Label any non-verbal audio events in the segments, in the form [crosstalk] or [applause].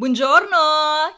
Buongiorno!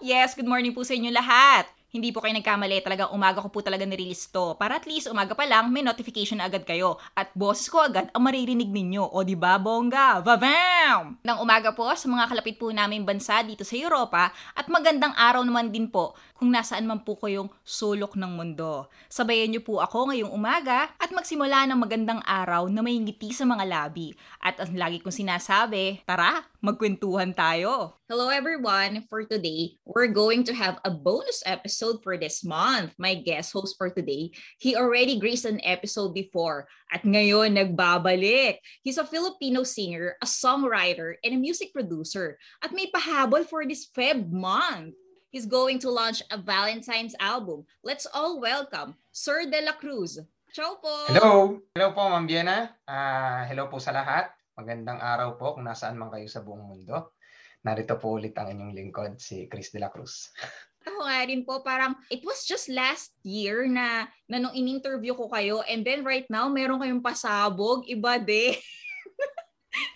Yes, good morning po sa inyo lahat. Hindi po kayo nagkamali, talagang umaga ko po talaga nirelease to. Para at least umaga pa lang, may notification na agad kayo. At boses ko agad ang maririnig ninyo. O di ba bongga? Vavam! Nang umaga po sa mga kalapit po namin bansa dito sa Europa at magandang araw naman din po kung nasaan man po kayong sulok ng mundo. Sabayan niyo po ako ngayong umaga at magsimula ng magandang araw na may ngiti sa mga labi. At ang lagi kong sinasabi, tara, magkwentuhan tayo. Hello everyone! For today, we're going to have a bonus episode for this month. My guest host for today, he already graced an episode before at ngayon nagbabalik. He's a Filipino singer, a songwriter, and a music producer. At may pahabol for this Feb month. He's going to launch a Valentine's album. Let's all welcome Sir De La Cruz. Ciao po! Hello! Hello po, Ma'am Biena. Uh, hello po sa lahat. Magandang araw po kung nasaan man kayo sa buong mundo. Narito po ulit ang inyong lingkod, si Chris De La Cruz. [laughs] Ako nga rin po, parang it was just last year na, na nung in-interview ko kayo and then right now, meron kayong pasabog, iba de.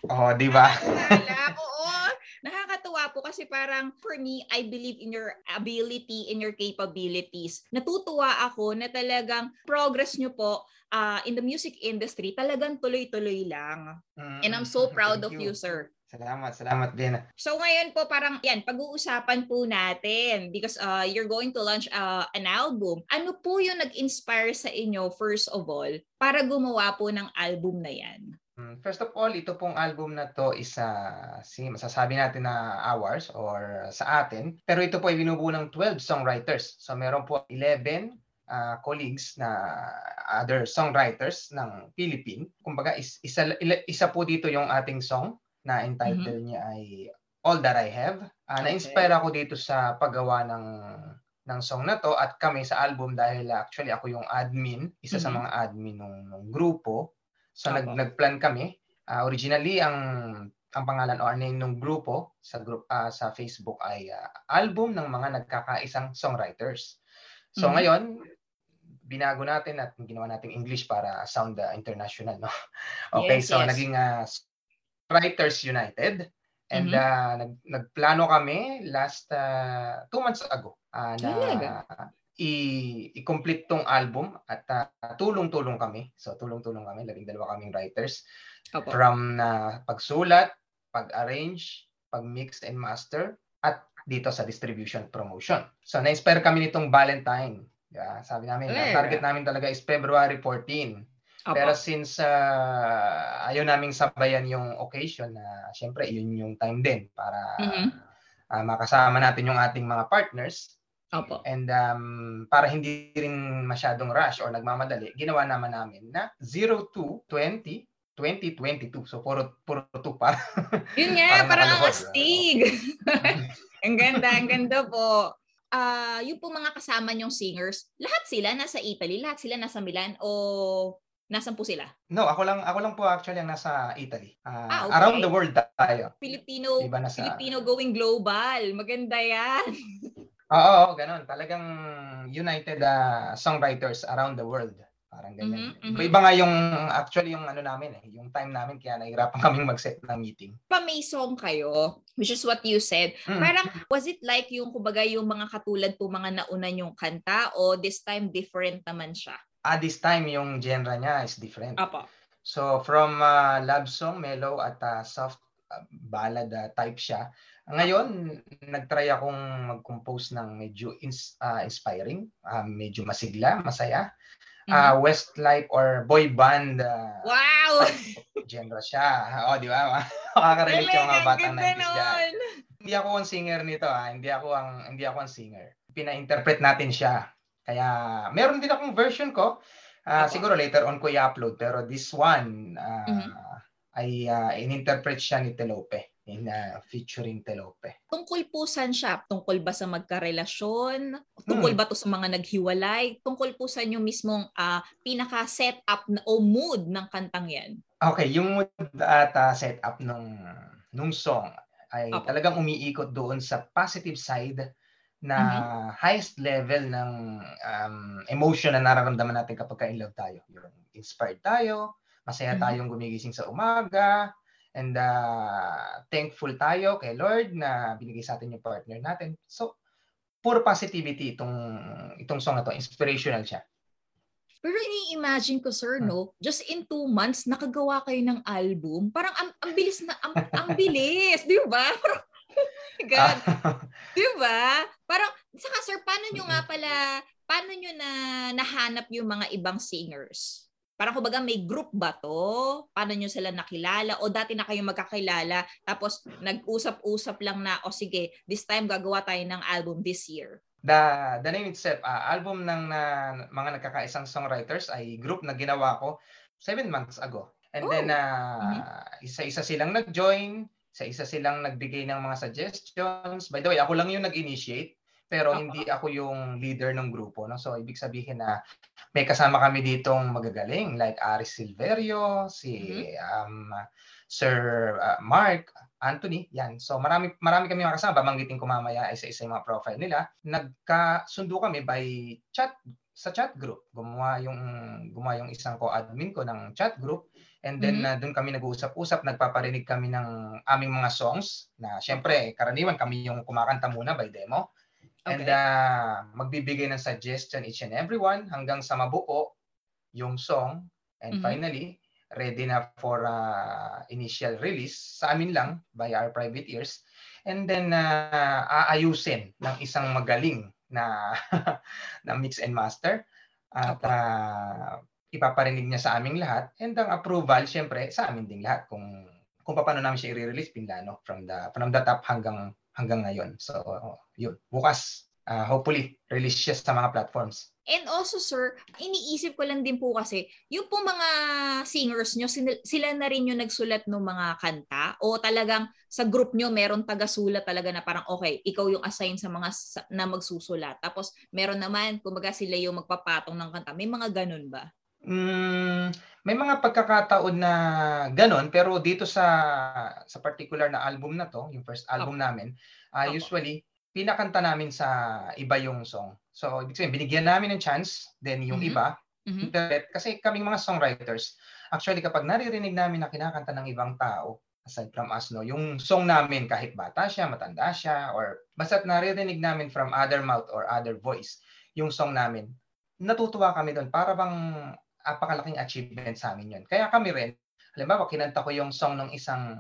oh, di ba? Oo. Nakakatuwa po kasi parang for me, I believe in your ability, in your capabilities. Natutuwa ako na talagang progress nyo po uh, in the music industry, talagang tuloy-tuloy lang. Mm, And I'm so [laughs] proud of you, you sir. Salamat, salamat din. So ngayon po parang yan, pag-uusapan po natin because uh, you're going to launch uh, an album. Ano po yung nag-inspire sa inyo first of all para gumawa po ng album na yan? Hmm, first of all, ito pong album na to is uh, si, masasabi natin na hours or sa atin. Pero ito po ay binubuo ng 12 songwriters. So meron po 11 uh, colleagues na other songwriters ng Philippine. Kumbaga is, isa, isa po dito yung ating song na entitled mm-hmm. niya ay All That I Have. Uh, Na-inspire ako dito sa paggawa ng ng song na to at kami sa album dahil actually ako yung admin, isa mm-hmm. sa mga admin ng, ng grupo. So nag nagplan kami. Uh, originally ang ang pangalan o name ng grupo sa group uh, sa Facebook ay uh, album ng mga nagkakaisang songwriters. So mm-hmm. ngayon binago natin at ginawa nating English para sound uh, international no. [laughs] okay, yes, so yes. naging uh, Writers United. And mm-hmm. uh, nag, nagplano kami last uh, two months ago uh, na i- i-complete tong album at uh, tulong-tulong kami. So tulong-tulong kami, labing dalawa kaming writers. Opo. From na uh, pagsulat, pag-arrange, pag-mix and master at dito sa distribution promotion. So na-inspire kami nitong Valentine. Yeah, sabi namin, yeah. target namin talaga is February 14. Apo. Pero since uh, ayaw naming sabayan yung occasion na uh, syempre yun yung time din para mm-hmm. uh, makasama natin yung ating mga partners. Opo. And um, para hindi rin masyadong rush or nagmamadali, ginawa naman namin na 02 20 2022. So puro puro 2 para. [laughs] Yun nga, parang ang astig. [laughs] ang ganda, ang ganda po. Uh, yung po mga kasama nyong singers, lahat sila nasa Italy, lahat sila nasa Milan o Nasaan po sila? No, ako lang ako lang po actually ang nasa Italy. Uh, ah, okay. Around the world tayo. Filipino diba nasa... Filipino going global. Maganda 'yan. [laughs] Oo, ganun. Talagang united uh, songwriters around the world. Parang ganyan. Mm-hmm, mm-hmm. Iba nga yung actually yung ano namin eh, yung time namin kaya nahirapan [laughs] kaming mag-set ng meeting. Pa may song kayo, which is what you said. Mm. Parang was it like yung kumbaga yung mga katulad po mga nauna yung kanta o this time different naman siya? at this time yung genre niya is different. Apa. So from uh, love song, mellow at uh, soft ballad uh, type siya. Ngayon, nagtry akong mag-compose ng medyo ins- uh, inspiring, uh, medyo masigla, masaya. Uh, mm-hmm. Westlife or boy band uh, wow! genre siya. O, oh, di ba? [laughs] Makaka-relate yung mga batang 90s dyan. Hindi ako ang singer nito, ha? Hindi ako ang hindi ako ang singer. Pina-interpret natin siya kaya meron din akong version ko. Uh, siguro later on ko i-upload pero this one uh, mm-hmm. Ay uh, in-interpret siya ni Telope in uh, featuring Telope. Tungkol po saan siya? Tungkol ba sa magkarelasyon? Tungkol hmm. ba to sa mga naghiwalay? Tungkol po sa inyo mismong uh, pinaka-setup na, o mood ng kantang yan? Okay, yung mood at uh, setup nung nung song ay okay. talagang umiikot doon sa positive side na mm-hmm. highest level ng um, emotion na nararamdaman natin kapag ka in love tayo. Yung inspired tayo, masaya mm-hmm. tayong gumigising sa umaga, And uh, thankful tayo kay Lord na binigay sa atin yung partner natin. So, puro positivity itong itong song na to. Inspirational siya. Pero ini-imagine ko, sir, hmm. no? Just in two months, nakagawa kayo ng album. Parang ang, ang bilis na, ang, ang bilis, di ba? [laughs] Parang, oh God. [laughs] di ba? Parang, saka sir, paano nyo nga pala, paano nyo na nahanap yung mga ibang singers? Parang kumbaga may group ba to? Paano nyo sila nakilala? O dati na kayo magkakilala tapos nag-usap-usap lang na, o sige, this time gagawa tayo ng album this year? The, the name itself, uh, album ng na, mga nagkakaisang songwriters ay group na ginawa ko seven months ago. And oh. then, uh, mm-hmm. isa-isa silang nag-join, isa-isa silang nagbigay ng mga suggestions. By the way, ako lang yung nag-initiate pero uh-huh. hindi ako yung leader ng grupo no so ibig sabihin na may kasama kami ditong magagaling like Aris Silverio si mm-hmm. um, Sir uh, Mark Anthony yan so marami marami kami mga kasama bamanggitin ko mamaya isa-isa yung mga profile nila nagkasundo kami by chat sa chat group gumawa yung gumawa yung isang co-admin ko ng chat group And then mm-hmm. uh, doon kami nag-uusap-usap, nagpaparinig kami ng aming mga songs na syempre karaniwan kami yung kumakanta muna by demo. Okay. And uh, magbibigay ng suggestion each and every one hanggang sa mabuo yung song. And mm-hmm. finally, ready na for uh, initial release sa amin lang by our private ears. And then uh, aayusin ng isang magaling na [laughs] na mix and master at okay. uh, ipaparinig niya sa aming lahat and ang approval syempre sa amin ding lahat kung kung paano namin siya i-release pinlano from the from the top hanggang hanggang ngayon. So, yun. Bukas, uh, hopefully, release siya sa mga platforms. And also, sir, iniisip ko lang din po kasi, yung po mga singers nyo, sila na rin yung nagsulat ng mga kanta? O talagang sa group nyo, meron taga-sulat talaga na parang, okay, ikaw yung assign sa mga na magsusulat. Tapos, meron naman, kumbaga sila yung magpapatong ng kanta. May mga ganun ba? Mm, may mga pagkakataon na ganon pero dito sa sa particular na album na to, yung first album okay. namin, uh, usually pinakanta namin sa iba yung song. So ibig sabihin binigyan namin ng chance, then yung mm-hmm. iba mm-hmm. kasi kaming mga songwriters, actually kapag naririnig namin na kinakanta ng ibang tao, aside from us no, yung song namin kahit bata siya, matanda siya or basta't naririnig namin from other mouth or other voice yung song namin, natutuwa kami doon para bang napakalaking achievement sa amin yun. Kaya kami rin, halimbawa, kinanta ko yung song ng isang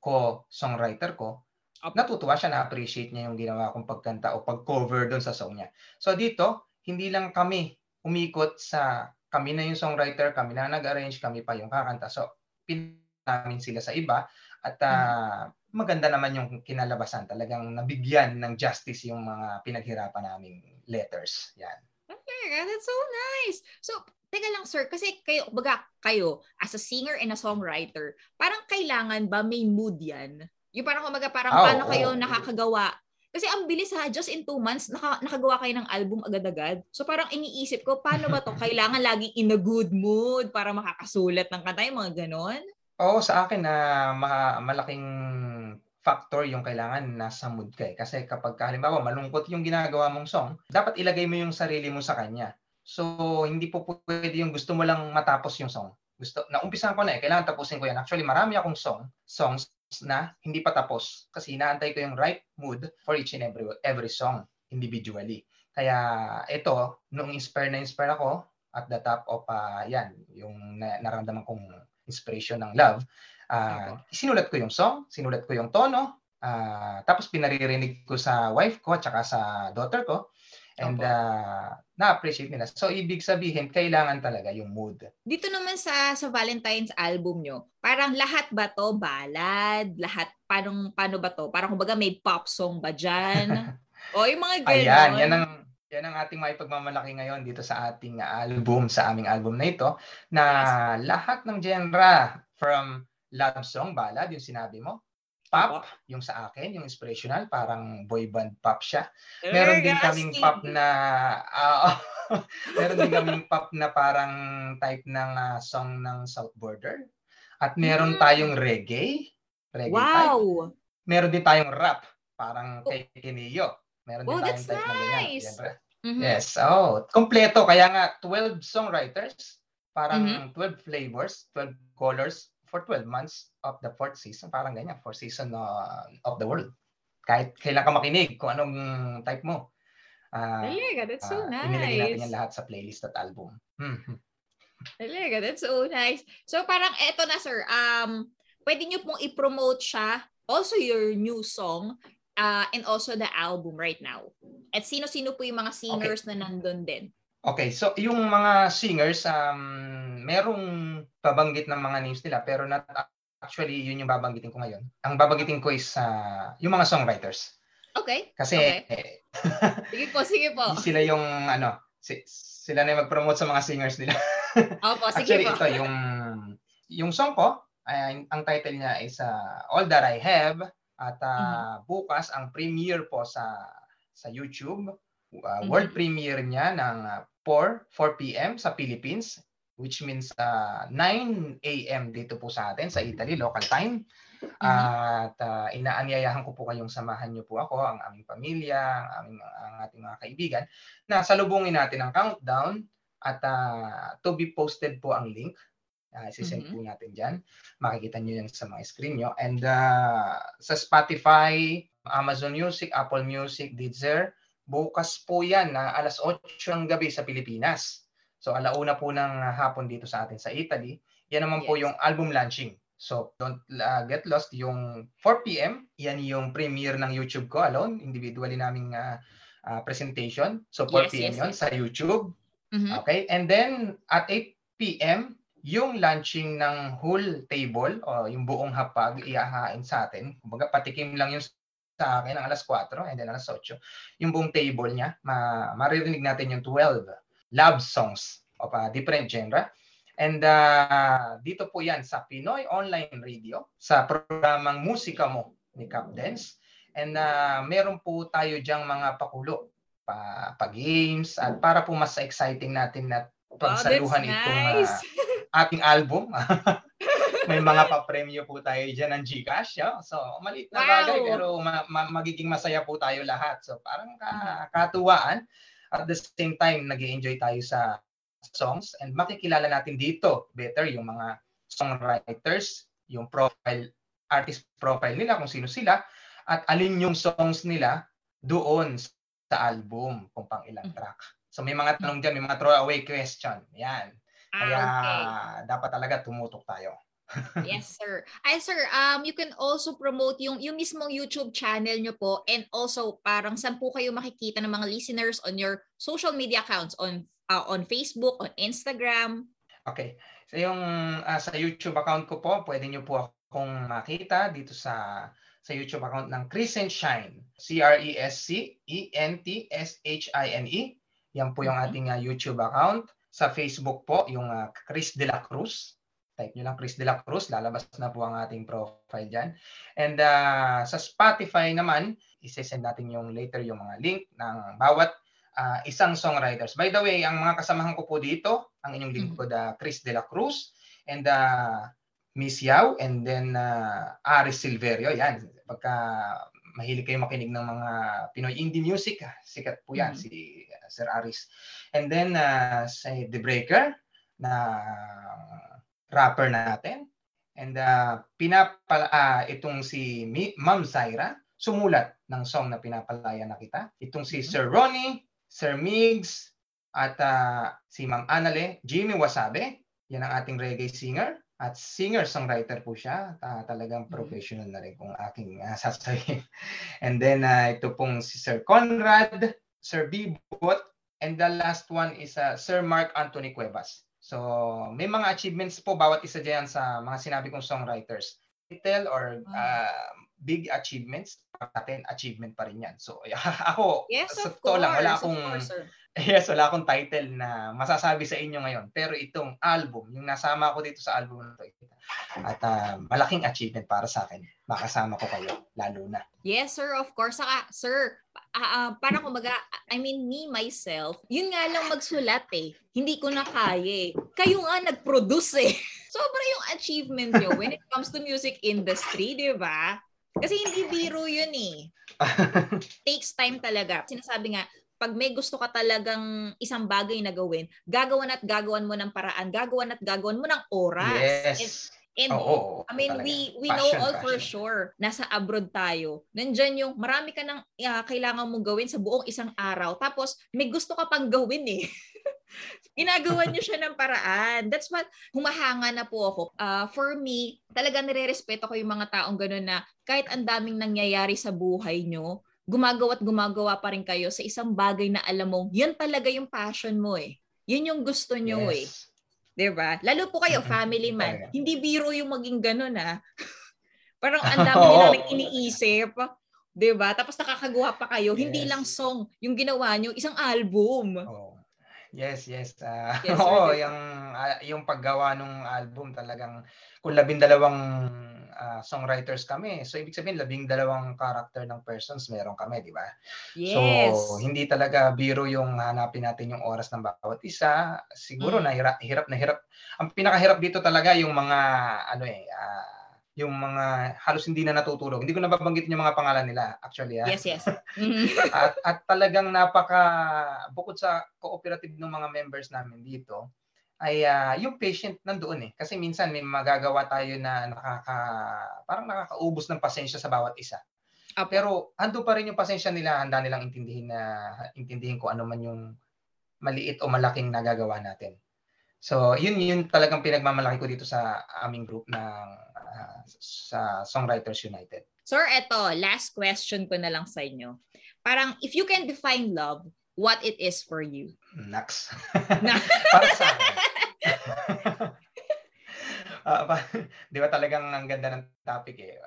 ko-songwriter ko, natutuwa siya, na-appreciate niya yung ginawa kong pagkanta o pag-cover doon sa song niya. So dito, hindi lang kami umikot sa kami na yung songwriter, kami na nag-arrange, kami pa yung kakanta. So, pin namin sila sa iba at uh, maganda naman yung kinalabasan. Talagang nabigyan ng justice yung mga pinaghirapan naming letters. Yan. Okay, that's so nice. So, Teka lang sir, kasi kayo, baga kayo, as a singer and a songwriter, parang kailangan ba may mood yan? Yung parang kumaga parang oh, paano kayo oh. nakakagawa? Kasi ang bilis ha, just in two months, naka, nakagawa kayo ng album agad-agad. So parang iniisip ko, paano ba to? [laughs] Kailangan laging in a good mood para makakasulat ng kanta, yung mga ganon? Oo, sa akin na uh, malaking factor yung kailangan nasa mood ka eh. Kasi kapag halimbawa malungkot yung ginagawa mong song, dapat ilagay mo yung sarili mo sa kanya. So, hindi po pwede yung gusto mo lang matapos yung song. Gusto, naumpisan ko na eh, kailangan tapusin ko yan. Actually, marami akong song, songs na hindi pa tapos kasi inaantay ko yung right mood for each and every, every song individually. Kaya ito, nung inspire na inspire ako at the top of uh, yan, yung na, naramdaman kong inspiration ng love, uh, sinulat ko yung song, sinulat ko yung tono, uh, tapos pinaririnig ko sa wife ko at saka sa daughter ko And uh, na-appreciate nila. So, ibig sabihin, kailangan talaga yung mood. Dito naman sa sa Valentine's album nyo, parang lahat ba to ballad? Lahat, paano, paano ba to? Parang kumbaga may pop song ba dyan? [laughs] o yung mga gano'n. Ayan, yan ang, yan ang ating may pagmamalaki ngayon dito sa ating album, sa aming album na ito, na yes. lahat ng genre from love song, ballad, yung sinabi mo, pop, yung sa akin, yung inspirational, parang boy band pop siya. Meron din kaming pop na [laughs] uh, meron din kaming pop na parang type ng uh, song ng South Border. At meron mm. tayong reggae, reggae wow. type. Meron din tayong rap, parang oh. kay Kineo. Meron oh, din tayong type nice. na ganyan. Mm-hmm. Yes, oh, kompleto. Kaya nga, 12 songwriters, parang mm-hmm. 12 flavors, 12 colors, for 12 months of the fourth season, parang ganyan, fourth season uh, of the world. Kahit kailan ka makinig, kung anong type mo. Uh, Talaga, that's so uh, nice. Inilagay natin yan lahat sa playlist at album. Hmm. Talaga, that's so nice. So parang eto na sir, um, pwede nyo pong i-promote siya, also your new song, uh, and also the album right now. At sino-sino po yung mga singers okay. na nandun din? Okay, so yung mga singers, um, merong babanggit ng mga names nila, pero not actually yun yung babanggitin ko ngayon. Ang babanggitin ko is uh, yung mga songwriters. Okay. Kasi, okay. Eh, [laughs] sige po, sige po. Sila yung, ano, si, sila na yung mag-promote sa mga singers nila. Opo, sige [laughs] Actually, po. ito, yung, yung song ko, ay, ang title niya is uh, All That I Have. At uh, mm-hmm. bukas, ang premiere po sa sa YouTube. Uh, mm-hmm. World premiere niya ng uh, 4, 4 p.m. sa Philippines which means uh, 9 a.m. dito po sa atin sa Italy, local time. Mm-hmm. At uh, inaanyayahan ko po kayong samahan niyo po ako, ang aming pamilya, ang, aming, ang ating mga kaibigan, na salubungin natin ang countdown at uh, to be posted po ang link. Uh, isisend mm-hmm. po natin dyan. Makikita niyo yan sa mga screen nyo. And uh, sa Spotify, Amazon Music, Apple Music, Deezer, bukas po yan na alas 8 ng gabi sa Pilipinas. So alauna po ng hapon dito sa atin sa Italy. Yan naman yes. po yung album launching. So don't uh, get lost yung 4 p.m. Yan yung premiere ng YouTube ko alone, individually naming uh, uh, presentation. So 4 yes, p.m. Yes, yon yes. sa YouTube. Mm-hmm. Okay? And then at 8 p.m. yung launching ng whole table o yung buong hapag iahain sa atin. Kumbaga patikim lang yung sa akin ang alas 4 and then alas 8. Yung buong table niya, ma maririnig natin yung 12 love songs of a different genre. And uh, dito po yan sa Pinoy Online Radio, sa programang Musika Mo ni Cap Dance. And uh, meron po tayo diyang mga pakulo, pa, pa games, at para po mas exciting natin na pagsaluhan wow, itong nice. uh, [laughs] ating album. [laughs] May mga pa-premyo po tayo dyan ng Gcash. Yeah? So, maliit na wow. bagay pero ma- ma- magiging masaya po tayo lahat. So, parang ka- katuwaan. At the same time, nag enjoy tayo sa songs and makikilala natin dito better yung mga songwriters, yung profile, artist profile nila, kung sino sila, at alin yung songs nila doon sa album, kung pang ilang mm. track. So may mga tanong dyan, may mga throwaway question. Yan. Ah, Kaya okay. dapat talaga tumutok tayo. Yes, [laughs] sir. Ay, sir, um, you can also promote yung, yung mismong YouTube channel nyo po and also parang saan po kayo makikita ng mga listeners on your social media accounts on uh, on Facebook, on Instagram. Okay. So yung uh, sa YouTube account ko po, pwede nyo po akong makita dito sa sa YouTube account ng Crescent Shine. C-R-E-S-C-E-N-T-S-H-I-N-E. Yan po yung ating uh, YouTube account. Sa Facebook po, yung uh, Chris De La Cruz. Type nyo lang Chris De La Cruz, lalabas na po ang ating profile dyan. And uh, sa Spotify naman, isesend natin yung later yung mga link ng bawat uh, isang songwriters. By the way, ang mga kasamahan ko po dito, ang inyong lingkod, uh, Chris De La Cruz and uh, Miss Yao and then uh, Aris Silverio. Yan, pagka mahilig kayo makinig ng mga Pinoy indie music, sikat po yan mm-hmm. si uh, Sir Aris. And then uh, si The Breaker na rapper natin. And uh, pinapala uh, itong si Ma'am Zaira sumulat ng song na pinapalaya na kita. Itong si mm-hmm. Sir Ronnie, Sir Migs, at uh, si Ma'am Anale, Jimmy Wasabe, yan ang ating reggae singer. At singer-songwriter po siya. Uh, talagang mm-hmm. professional na rin kung aking uh, [laughs] sasabihin. And then uh, ito pong si Sir Conrad, Sir Bibot, and the last one is uh, Sir Mark Anthony Cuevas. So may mga achievements po bawat isa diyan sa mga sinabi kong songwriters. Little or uh, big achievements, natin achievement pa rin yan. So [laughs] ako, yes, sa totoo lang, wala akong course, [laughs] Yes, wala akong title na masasabi sa inyo ngayon. Pero itong album, yung nasama ko dito sa album na ito, at uh, malaking achievement para sa akin. Makasama ko kayo, lalo na. Yes, sir, of course. Saka, sir, uh, uh, parang kumbaga, I mean, me, myself, yun nga lang magsulat eh. Hindi ko na kaya eh. Kayo nga nag-produce eh. [laughs] Sobra yung achievement nyo when it comes to music industry, di ba? Kasi hindi biro yun eh. [laughs] Takes time talaga. Sinasabi nga, pag may gusto ka talagang isang bagay na gawin, gagawan at gagawan mo ng paraan, gagawan at gagawan mo ng oras. Yes. And And Oo, I mean, talaga. we we know Passion, all for passion. sure, nasa abroad tayo. Nandyan yung marami ka nang ah, kailangan mong gawin sa buong isang araw. Tapos, may gusto ka pang gawin eh. [laughs] Ginagawa niyo siya ng paraan. That's what, humahanga na po ako. Ah, for me, talaga nire-respeto ko yung mga taong gano'n na kahit ang daming nangyayari sa buhay nyo, gumagawa at gumagawa pa rin kayo sa isang bagay na alam mong, yan talaga yung passion mo eh. Yun yung gusto nyo eh. 'Di ba? Lalo po kayo, family man. Hindi biro yung maging ganun ah. [laughs] Parang ang [laughs] dami nila nang iniisip. 'Di ba? Tapos nakakagawa pa kayo. Hindi Yes. lang song yung ginawa nyo, isang album. Oh. Yes, yes. ah, Yes, [laughs] oo, sir. yung, ah, yung paggawa ng album talagang kung labindalawang ah, songwriters kami. So, ibig sabihin, labing dalawang character ng persons meron kami, di ba? Yes. So, hindi talaga biro yung hanapin natin yung oras ng bawat isa. Siguro Mm. na hirap, na hirap. Ang pinakahirap dito talaga yung mga, ano eh, ah, yung mga halos hindi na natutulog. Hindi ko nababanggit yung mga pangalan nila, actually. ah. yes, yes. [laughs] Mhm. at, at talagang napaka, bukod sa cooperative ng mga members namin dito, ay ah, yung patient nandoon eh. Kasi minsan may magagawa tayo na nakaka, parang nakakaubos ng pasensya sa bawat isa. Apo. Pero ando pa rin yung pasensya nila, handa nilang intindihin na intindihin ko ano man yung maliit o malaking nagagawa natin. So, yun yun talagang pinagmamalaki ko dito sa aming group ng ah, sa Songwriters United. Sir, eto, last question ko na lang sa inyo. Parang, if you can define love, what it is for you? Na- [laughs] Para sa akin. [laughs] Pa- di ba talagang ang ganda ng topic eh.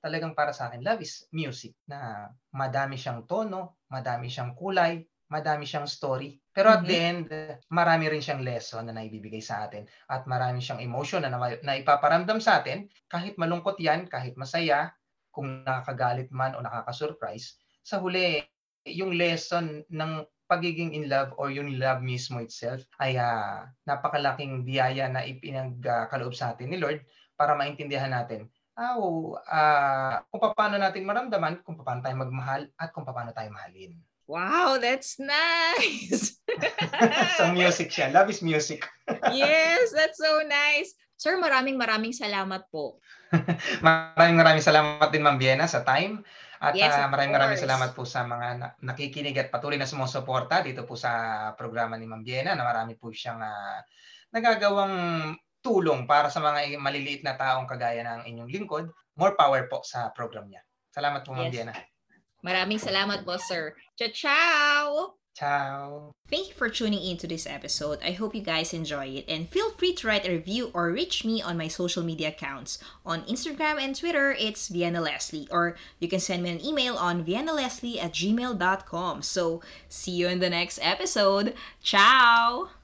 Talagang para sa akin, love is music na madami siyang tono, madami siyang kulay, madami siyang story. Pero at Mhm. the end, marami rin siyang lesson na naibibigay sa atin at marami siyang emotion na, na, na ipaparamdam sa atin kahit malungkot yan, kahit masaya, kung nakakagalit man o nakaka-surprise. Sa huli, yung lesson ng pagiging in love or yung love mismo itself ay ah, napakalaking biyaya na ipinagkaloob sa atin ni Lord para maintindihan natin ah, oh, ah, kung paano natin maramdaman, kung paano tayo magmahal at kung paano tayo mahalin. wow, that's nice! [laughs] so music siya. Love is music. [laughs] yes, that's so nice. Sir, maraming maraming salamat po. [laughs] Maraming maraming salamat din Ma'am Biena sa time. At Yes, of maraming maraming salamat po sa mga na- nakikinig at patuloy na sumusuporta dito po sa programa ni Ma'am Biena na marami po siyang ah, nagagawang tulong para sa mga maliliit na taong kagaya ng inyong lingkod. More power po sa program niya. Salamat po Ma'am Yes. Biena. Maraming salamat po, sir. Ciao! Ciao! Thank you for tuning in to this episode. I hope you guys enjoy it and feel free to write a review or reach me on my social media accounts. On Instagram and Twitter, it's Vienna Leslie, or you can send me an email on viennaleslie at gmail.com. So, see you in the next episode. Ciao!